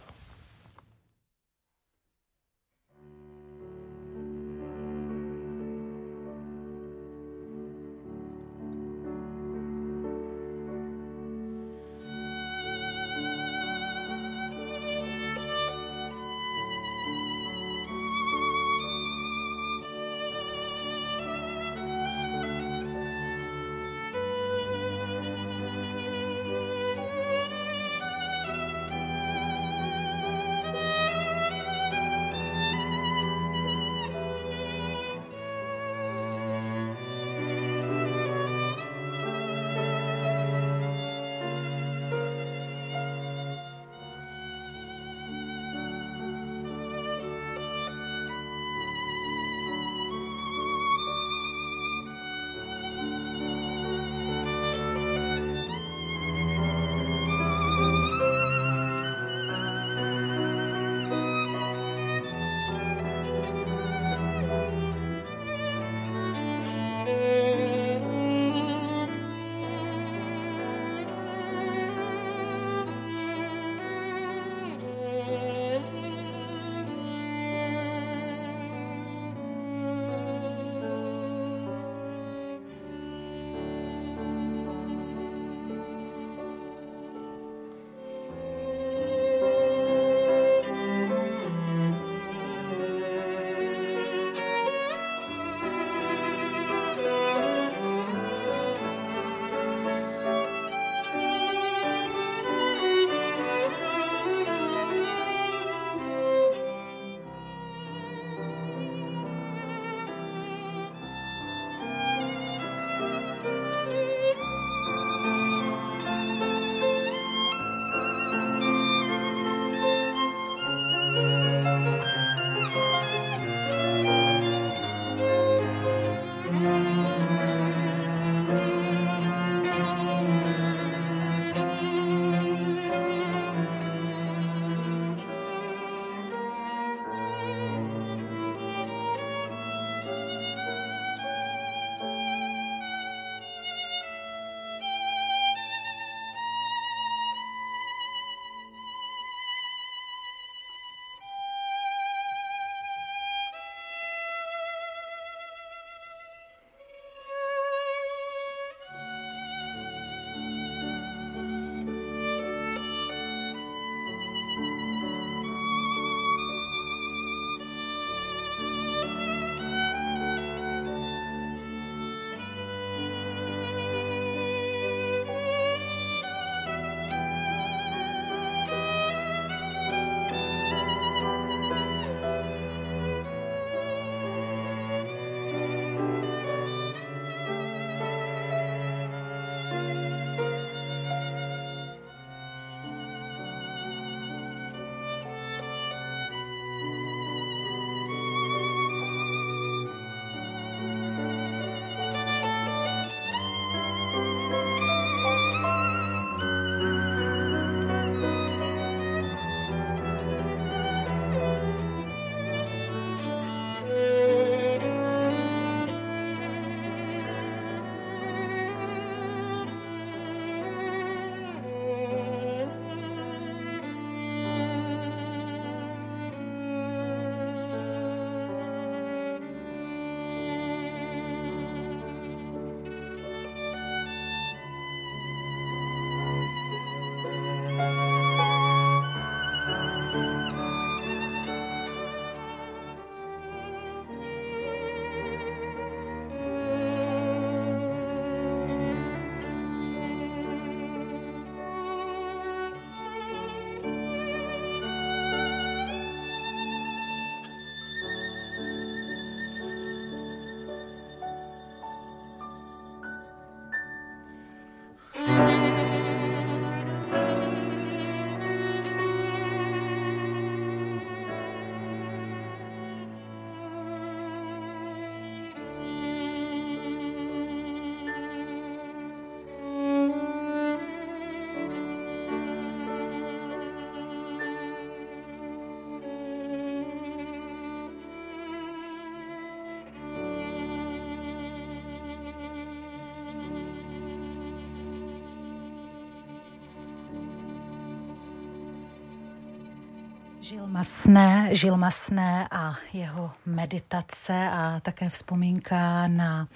[SPEAKER 1] Žil Masné, Žil Masné a jeho meditace a také vzpomínka na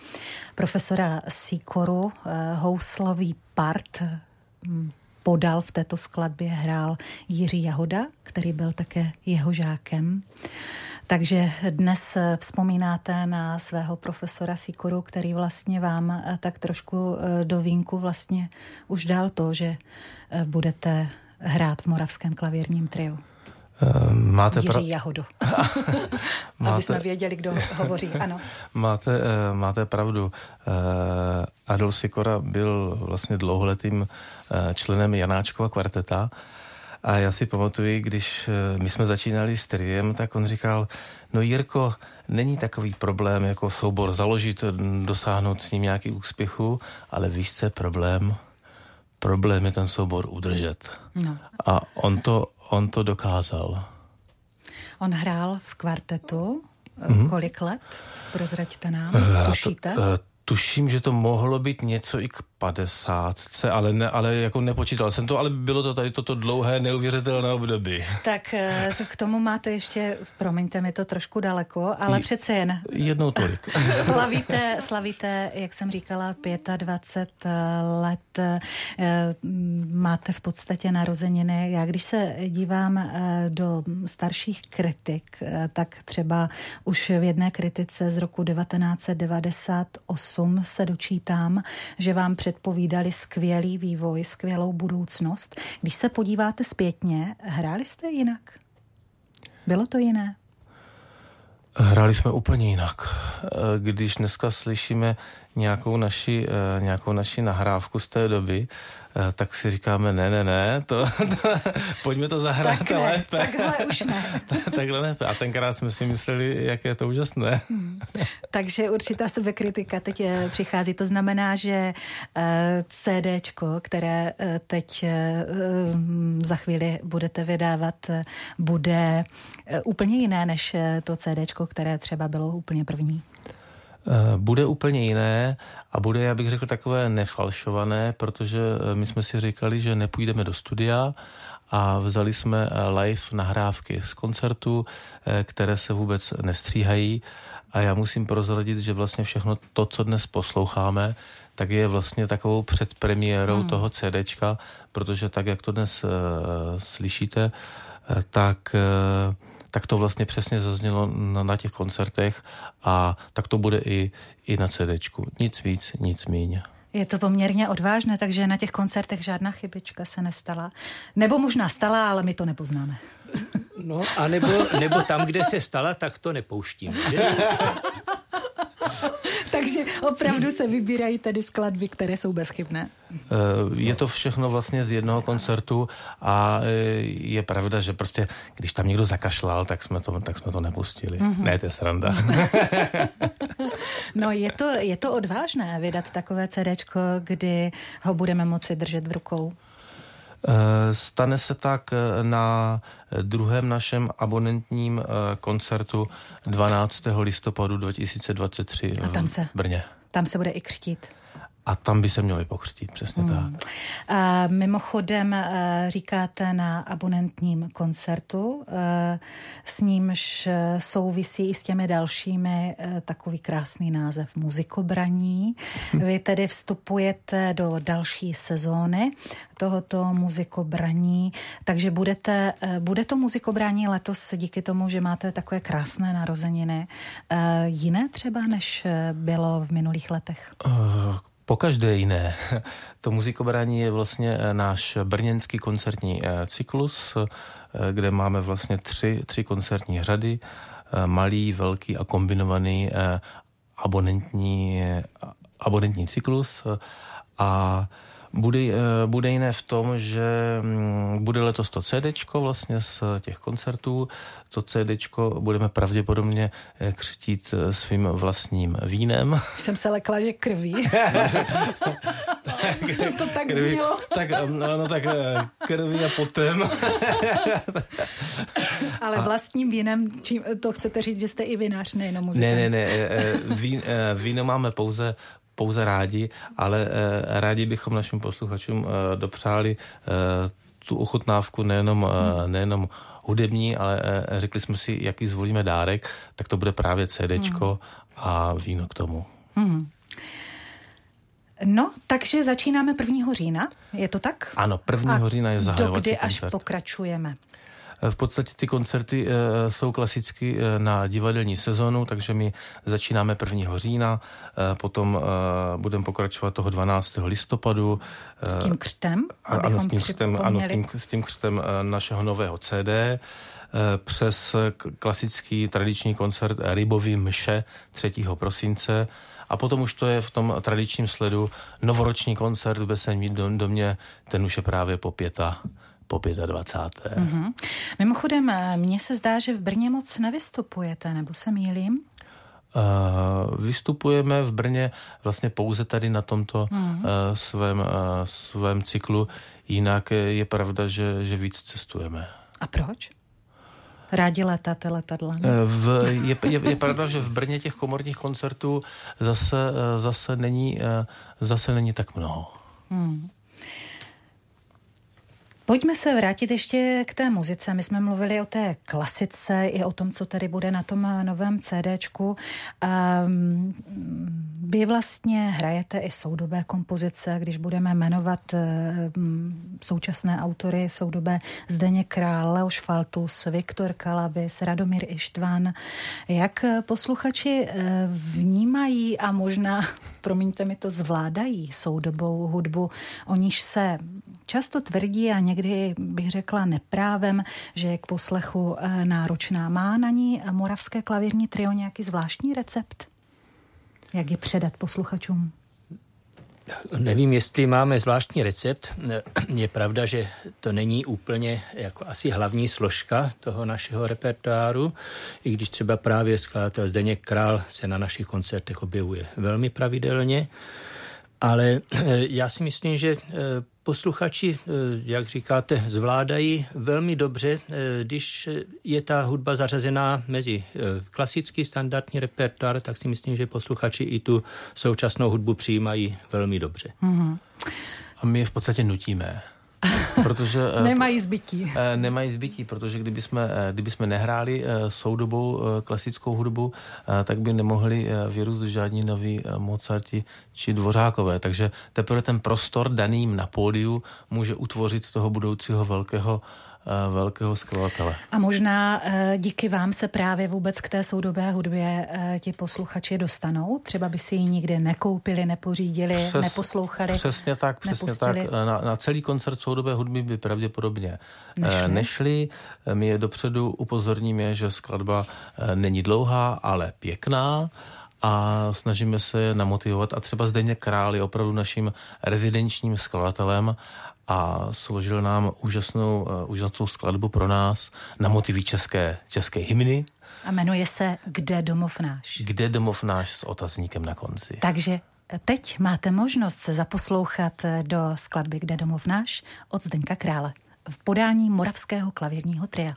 [SPEAKER 1] profesora Sikoru, eh, houslový part hm, podal v této skladbě, hrál Jiří Jahoda, který byl také jeho žákem. Takže dnes vzpomínáte na svého profesora Sikoru, který vlastně vám eh, tak trošku eh, do vínku vlastně už dal to, že budete hrát v Moravském klavírním triu.
[SPEAKER 2] Ehm, máte
[SPEAKER 1] Jiří pra... Jahodu. máte... Aby jsme věděli, kdo hovoří, ano.
[SPEAKER 2] máte, eh, máte pravdu. Eh, Adolf Sikora byl vlastně dlouholetým eh, členem Janáčkova kvarteta a já si pamatuju, když my jsme začínali s triem, tak on říkal, no Jirko, není takový problém jako soubor založit, dosáhnout s ním nějaký úspěchu, ale víš, co je problém? Problém je ten soubor udržet. No. A on to, on to dokázal.
[SPEAKER 1] On hrál v kvartetu. Mm-hmm. Kolik let? Prozraďte nám. Uh, Tušíte? To, uh,
[SPEAKER 2] tuším, že to mohlo být něco i k padesátce, ale, ne, ale jako nepočítal jsem to, ale bylo to tady toto dlouhé, neuvěřitelné období.
[SPEAKER 1] Tak eh, k tomu máte ještě, promiňte mi to trošku daleko, ale J- přece jen.
[SPEAKER 2] Jednou tolik.
[SPEAKER 1] slavíte, slavíte, jak jsem říkala, 25 let, eh, máte v podstatě narozeniny. Já když se dívám eh, do starších kritik, tak třeba už v jedné kritice z roku 1998 se dočítám, že vám před předpovídali skvělý vývoj, skvělou budoucnost. Když se podíváte zpětně, hráli jste jinak? Bylo to jiné?
[SPEAKER 2] Hráli jsme úplně jinak. Když dneska slyšíme nějakou naši, nějakou naši nahrávku z té doby, Eh, tak si říkáme, ne, ne, ne, to, to pojďme to zahrát
[SPEAKER 1] tak ne, lépe. Takhle už ne.
[SPEAKER 2] takhle lépe. A tenkrát jsme si mysleli, jak je to úžasné. Hmm.
[SPEAKER 1] Takže určitá sebekritika teď eh, přichází. To znamená, že eh, CDčko, které teď za chvíli budete vydávat, bude úplně jiné než to CDčko, které třeba bylo úplně první.
[SPEAKER 2] Eh, bude úplně jiné a bude, já bych řekl, takové nefalšované, protože eh, my jsme si říkali, že nepůjdeme do studia a vzali jsme eh, live nahrávky z koncertu, které se vůbec nestříhají a já musím prozradit, že vlastně všechno to, co dnes posloucháme, tak je vlastně takovou předpremiérou hmm. toho CDčka, protože tak, jak to dnes uh, slyšíte, uh, tak uh, tak to vlastně přesně zaznělo na, na těch koncertech a tak to bude i, i na CDčku. Nic víc, nic míň.
[SPEAKER 1] Je to poměrně odvážné, takže na těch koncertech žádná chybička se nestala. Nebo možná stala, ale my to nepoznáme.
[SPEAKER 4] No, a nebo, nebo tam, kde se stala, tak to nepouštím.
[SPEAKER 1] Takže opravdu se vybírají tedy skladby, které jsou bezchybné. Eh,
[SPEAKER 2] je to všechno vlastně z jednoho koncertu a eh, je pravda, že prostě, když tam někdo zakašlal, tak jsme to, tak jsme to nepustili. Mm-hmm. Ne, to je sranda.
[SPEAKER 1] no je to, je to odvážné vydat takové CDčko, kdy ho budeme moci držet v rukou.
[SPEAKER 2] Eh, stane se tak eh, na druhém našem abonentním eh, koncertu 12. listopadu 2023 A tam se, v Brně.
[SPEAKER 1] Tam se bude i křtít.
[SPEAKER 2] A tam by se měli pokřtít, přesně hmm. tak.
[SPEAKER 1] A mimochodem říkáte na abonentním koncertu, s nímž souvisí i s těmi dalšími takový krásný název Muzikobraní. Vy tedy vstupujete do další sezóny tohoto muzikobraní, takže budete, bude to muzikobraní letos díky tomu, že máte takové krásné narozeniny, jiné třeba, než bylo v minulých letech?
[SPEAKER 2] Uh po každé jiné. To muzikobrání je vlastně eh, náš brněnský koncertní eh, cyklus, eh, kde máme vlastně tři, tři koncertní řady, malý, velký a kombinovaný abonentní, abonentní cyklus. A bude, bude jiné v tom, že mm, bude letos to CD vlastně z těch koncertů. To CD budeme pravděpodobně eh, křtít eh, svým vlastním vínem.
[SPEAKER 1] Jsem se lekla, že krví. to tak krví, znělo.
[SPEAKER 2] Tak, no, no tak eh, krví a potem.
[SPEAKER 1] Ale vlastním vínem, čím, to chcete říct, že jste i vinář, nejenom muzikant.
[SPEAKER 2] Ne, ne, ne. Vín, víno máme pouze pouze rádi, ale eh, rádi bychom našim posluchačům eh, dopřáli eh, tu ochutnávku nejenom, nejenom hudební, ale řekli jsme si, jaký zvolíme dárek, tak to bude právě CDčko hmm. a víno k tomu. Hmm.
[SPEAKER 1] No, takže začínáme 1. října, je to tak?
[SPEAKER 2] Ano, 1. A října je zahajovací
[SPEAKER 1] kdy až pokračujeme?
[SPEAKER 2] V podstatě ty koncerty e, jsou klasicky e, na divadelní sezonu, takže my začínáme 1. října, e, potom budeme pokračovat toho 12. listopadu.
[SPEAKER 1] S tím křtem?
[SPEAKER 2] Ano, s tím křtem, ano, s tím, s tím křtem našeho nového CD přes klasický tradiční koncert Rybový mše 3. prosince a potom už to je v tom tradičním sledu novoroční koncert v Beseň domě, ten už je právě po pěta po 25. Mm-hmm.
[SPEAKER 1] Mimochodem, eh, mně se zdá, že v Brně moc nevystupujete, nebo se mýlím?
[SPEAKER 2] Uh, vystupujeme v Brně vlastně pouze tady na tomto mm. uh, svém, uh, svém cyklu, jinak je pravda, že, že víc cestujeme.
[SPEAKER 1] A proč? Rádi letáte letadlem?
[SPEAKER 2] V, je, je, je pravda, že v Brně těch komorních koncertů zase, zase, není, zase není tak mnoho. Hmm.
[SPEAKER 1] Pojďme se vrátit ještě k té muzice. My jsme mluvili o té klasice i o tom, co tady bude na tom novém CDčku. Um, vy vlastně hrajete i soudobé kompozice, když budeme jmenovat um, současné autory soudobé Zdeně Král, Leoš Faltus, Viktor Kalabis, Radomír Ištvan. Jak posluchači uh, vnímají a možná, promiňte mi to, zvládají soudobou hudbu, o níž se často tvrdí a někdy bych řekla neprávem, že je k poslechu eh, náročná. Má na ní moravské klavírní trio nějaký zvláštní recept? Jak ji předat posluchačům?
[SPEAKER 4] Nevím, jestli máme zvláštní recept. Je pravda, že to není úplně jako asi hlavní složka toho našeho repertoáru, i když třeba právě skladatel Zdeněk Král se na našich koncertech objevuje velmi pravidelně. Ale já si myslím, že eh, posluchači, eh, jak říkáte, zvládají velmi dobře, když je ta hudba zařazená mezi klasický standardní repertoár, tak si myslím, že posluchači i tu současnou hudbu přijímají velmi dobře. Mm-hmm.
[SPEAKER 2] A my je v podstatě nutíme.
[SPEAKER 1] Protože, eh, nemají zbytí.
[SPEAKER 2] Eh, nemají zbytí, protože kdyby jsme, eh, kdyby jsme nehráli soudobou klasickou hudbu, tak by nemohli vyrůst žádní noví Mozarti či Dvořákové. Takže teprve ten prostor daným na pódiu může utvořit toho budoucího velkého velkého skladatele.
[SPEAKER 1] A možná eh, díky vám se právě vůbec k té soudobé hudbě eh, ti posluchači dostanou? Třeba by si ji nikdy nekoupili, nepořídili, Přes, neposlouchali?
[SPEAKER 2] Přesně tak, přesně nepustili. tak. Na, na celý koncert soudobé hudby by pravděpodobně nešli. nešli. My je dopředu upozorníme, že skladba není dlouhá, ale pěkná a snažíme se namotivovat. A třeba Zdeněk Král je opravdu naším rezidenčním skladatelem a složil nám úžasnou, uh, úžasnou skladbu pro nás na motivy české, české hymny.
[SPEAKER 1] A jmenuje se Kde domov náš.
[SPEAKER 2] Kde domov náš s otazníkem na konci.
[SPEAKER 1] Takže teď máte možnost se zaposlouchat do skladby Kde domov náš od Zdeňka Krále v podání Moravského klavírního tria.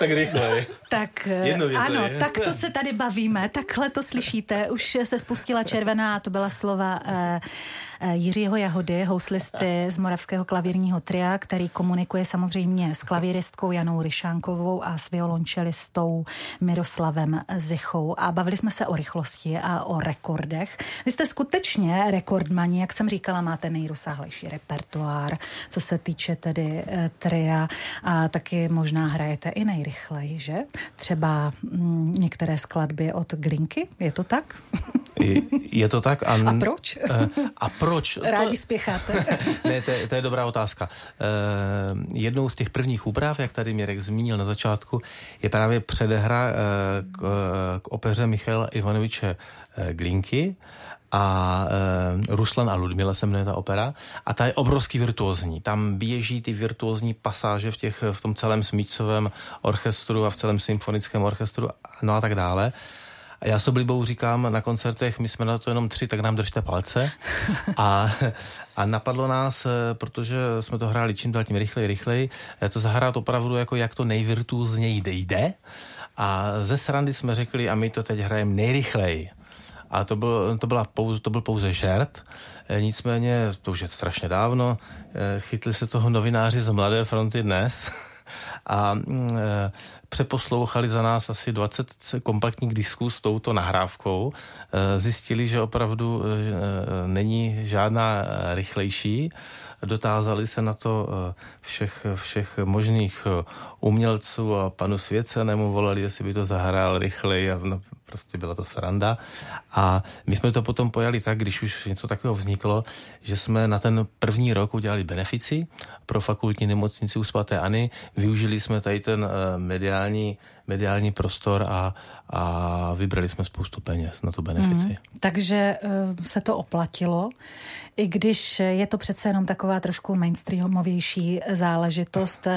[SPEAKER 2] Tak rychle.
[SPEAKER 1] Tak ano, tak to se tady bavíme, takhle to slyšíte. Už se spustila červená, to byla slova eh, Eh, Jiřího Jahody, houslisty z Moravského klavírního tria, který komunikuje samozřejmě s klavíristkou Janou Ryšánkovou a s violončelistou Miroslavem Zichou. A bavili jsme se o rychlosti a o rekordech. Vy jste skutečně rekordmani, jak jsem říkala, máte nejrozsáhlejší repertoár, co se týče tedy eh, tria a taky možná hrajete i nejrychleji, že? Třeba mm, některé skladby od Glinky, je to tak?
[SPEAKER 2] Je to tak.
[SPEAKER 1] A, a proč?
[SPEAKER 2] Eh, a proč?
[SPEAKER 1] Rádi spěcháte.
[SPEAKER 2] ne, to je, to je dobrá otázka. Eh, jednou z těch prvních úprav, jak tady Mirek zmínil na začátku, je právě předehra eh, k, k opeře Michaila Ivanoviče Glinky a e, Ruslan a Ludmila se jmenuje ta opera a ta je obrovský virtuózní. Tam běží ty virtuózní pasáže v, těch, v tom celém smícovém orchestru a v celém symfonickém orchestru no a tak dále. A já s oblibou říkám na koncertech, my jsme na to jenom tři, tak nám držte palce. A, a napadlo nás, eh, protože jsme to hráli čím dál tím rychleji, rychleji, eh, to zahrát opravdu jako jak to nejvirtuózněji jde. A ze srandy jsme řekli, a my to teď hrajeme nejrychleji. A to byl, to, byla pouze, to byl pouze žert, eh, nicméně, to už je strašně dávno, chytli se toho novináři z Mladé fronty dnes a mm, přeposlouchali za nás asi 20 kompaktních disků s touto nahrávkou. E, zjistili, že opravdu e, není žádná rychlejší dotázali se na to všech, všech možných umělců a panu Svěcenému volali, jestli by to zahrál rychleji a no, prostě byla to sranda. A my jsme to potom pojali tak, když už něco takového vzniklo, že jsme na ten první rok udělali benefici pro fakultní nemocnici u svatéAny. Využili jsme tady ten eh, mediální, mediální prostor a, a vybrali jsme spoustu peněz na tu benefici. Mm,
[SPEAKER 1] takže uh, se to oplatilo, i když je to přece jenom taková trošku mainstreamovější záležitost. Uh,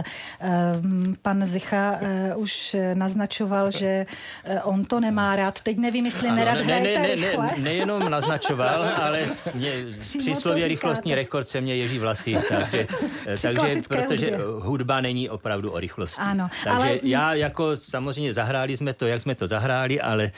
[SPEAKER 1] pan Zicha uh, už naznačoval, že uh, on to nemá rád. Teď nevím, jestli ano, nerad ne, ne, ne,
[SPEAKER 4] ne, ne, nejenom naznačoval, ale mě příslově rychlostní rekord se mě ježí vlasy, takže, takže protože hudbě. hudba není opravdu o rychlosti.
[SPEAKER 1] Ano,
[SPEAKER 4] takže ale... já jako samozřejmě zahráli jsme to, jak jsme to zahráli, ale e,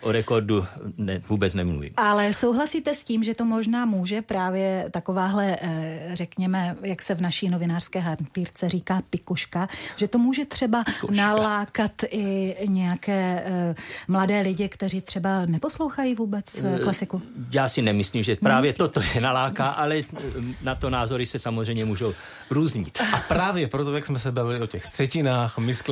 [SPEAKER 4] o rekordu ne, vůbec nemluvím.
[SPEAKER 1] Ale souhlasíte s tím, že to možná může právě takováhle, e, řekněme, jak se v naší novinářské hantýrce říká pikuška, že to může třeba pikuška. nalákat i nějaké e, mladé lidi, kteří třeba neposlouchají vůbec klasiku?
[SPEAKER 4] Já si nemyslím, že právě Nemyslím. toto je naláká, ale na to názory se samozřejmě můžou různit.
[SPEAKER 2] A právě proto, jak jsme se bavili o těch třetinách, my s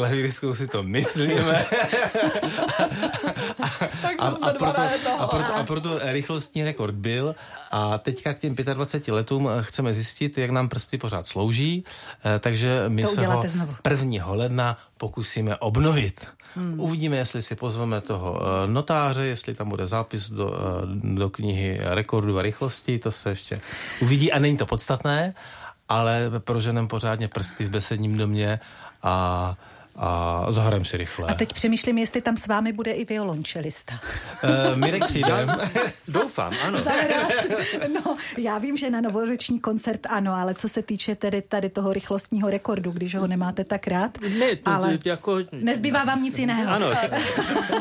[SPEAKER 2] si to myslíme.
[SPEAKER 3] Takže a, jsme a, proto,
[SPEAKER 2] a, proto, a proto rychlostní rekord byl a teďka k těm 25 letům chceme zjistit, jak nám prsty pořád slouží, eh, takže my to se ho znovu. 1. ledna pokusíme obnovit. Hmm. Uvidíme, jestli si pozveme toho eh, notáře, jestli tam bude zápis do, eh, do knihy rekordu a rychlosti, to se ještě uvidí a není to podstatné, ale proženem pořádně prsty v besedním domě a a zahrajeme si rychle.
[SPEAKER 1] A teď přemýšlím, jestli tam s vámi bude i violončelista.
[SPEAKER 2] Uh, Mirek přijde.
[SPEAKER 4] Doufám, ano.
[SPEAKER 1] no, já vím, že na novoroční koncert ano, ale co se týče tedy tady toho rychlostního rekordu, když ho nemáte tak rád,
[SPEAKER 4] ne, to,
[SPEAKER 1] ale
[SPEAKER 4] jako...
[SPEAKER 1] nezbývá vám nic jiného.
[SPEAKER 4] Ano.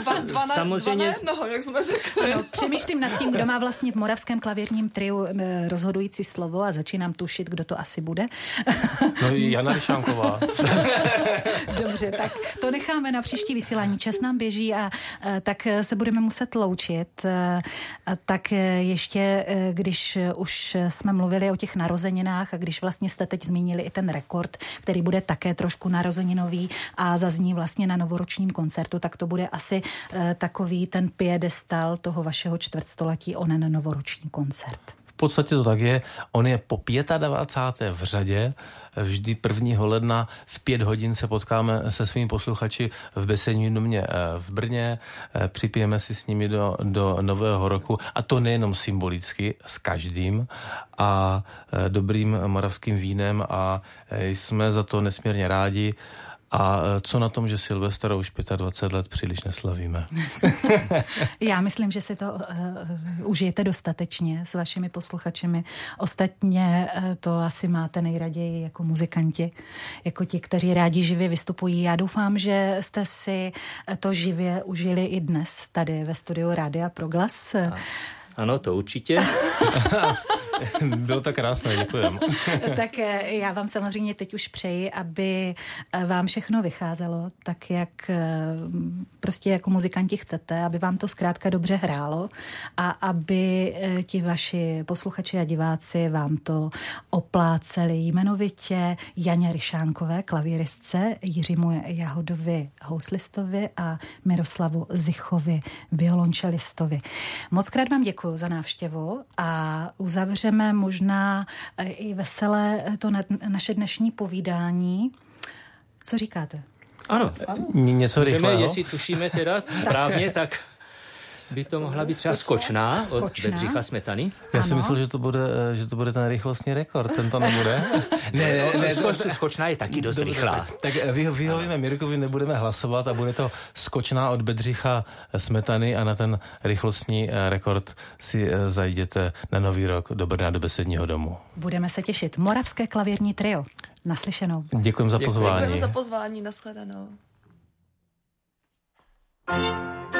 [SPEAKER 3] Dva, dva na, Samozřejmě... dva na jednoho, jak jsme řekli.
[SPEAKER 1] No, přemýšlím nad tím, kdo má vlastně v moravském klavírním triu eh, rozhodující slovo a začínám tušit, kdo to asi bude.
[SPEAKER 2] no Jana Ryšánková.
[SPEAKER 1] Dobře, tak to necháme na příští vysílání. Čas nám běží a eh, tak se budeme muset loučit. Eh, tak ještě, když už jsme mluvili o těch narozeninách a když vlastně jste teď zmínili i ten rekord, který bude také trošku narozeninový a zazní vlastně na novoročním koncertu, tak to bude asi takový ten piedestal toho vašeho čtvrtstoletí onen novoroční koncert.
[SPEAKER 2] V podstatě to tak je. On je po 25. v řadě. Vždy 1. ledna v pět hodin se potkáme se svými posluchači v Besední domě eh, v Brně. Eh, připijeme si s nimi do, do nového roku. A to nejenom symbolicky, s každým a eh, dobrým moravským vínem a jsme za to nesmírně rádi. A e, co na tom, že Silvestra už 25 let příliš neslavíme?
[SPEAKER 1] Já myslím, že si to uh, užijete dostatečně s vašimi posluchačemi. Ostatně uh, to asi máte nejraději jako muzikanti, jako ti, kteří rádi živě vystupují. Já doufám, že jste si to živě užili i dnes tady ve studiu Rádia Proglas.
[SPEAKER 4] Ano, to určitě.
[SPEAKER 2] Bylo to krásné, děkujem.
[SPEAKER 1] tak eh, já vám samozřejmě teď už přeji, aby eh, vám všechno vycházelo tak, jak eh, prostě jako muzikanti chcete, aby vám to zkrátka dobře hrálo a aby ti vaši posluchači a diváci vám to opláceli jmenovitě Janě Ryšánkové, klavíristce, Jiřímu Jahodovi, houslistovi a Miroslavu Zichovi, violončelistovi. Moc krát vám děkuji za návštěvu a uzavřeme uzavřeme možná eh, i veselé eh, to naše dnešní povídání. Co říkáte?
[SPEAKER 4] Ano. ano.
[SPEAKER 2] Něco rychlého?
[SPEAKER 4] Jestli tušíme teda správně, tak by to mohla být třeba skočná, skočná. od Bedřicha Smetany.
[SPEAKER 2] Já si myslel, že to, bude, že to bude ten rychlostní rekord, ten to nebude.
[SPEAKER 4] ne, ne, ne, sko, skočná je taky dost dobře, rychlá.
[SPEAKER 2] Tak, tak vy, vyhovíme Mirkovi, nebudeme hlasovat a bude to skočná od Bedřicha Smetany a na ten rychlostní eh, rekord si eh, zajděte na nový rok do Brna do besedního domu.
[SPEAKER 1] Budeme se těšit. Moravské klavírní trio. Naslyšenou.
[SPEAKER 2] Děkujeme za pozvání.
[SPEAKER 3] Děkujeme za pozvání. Nashledanou. thank you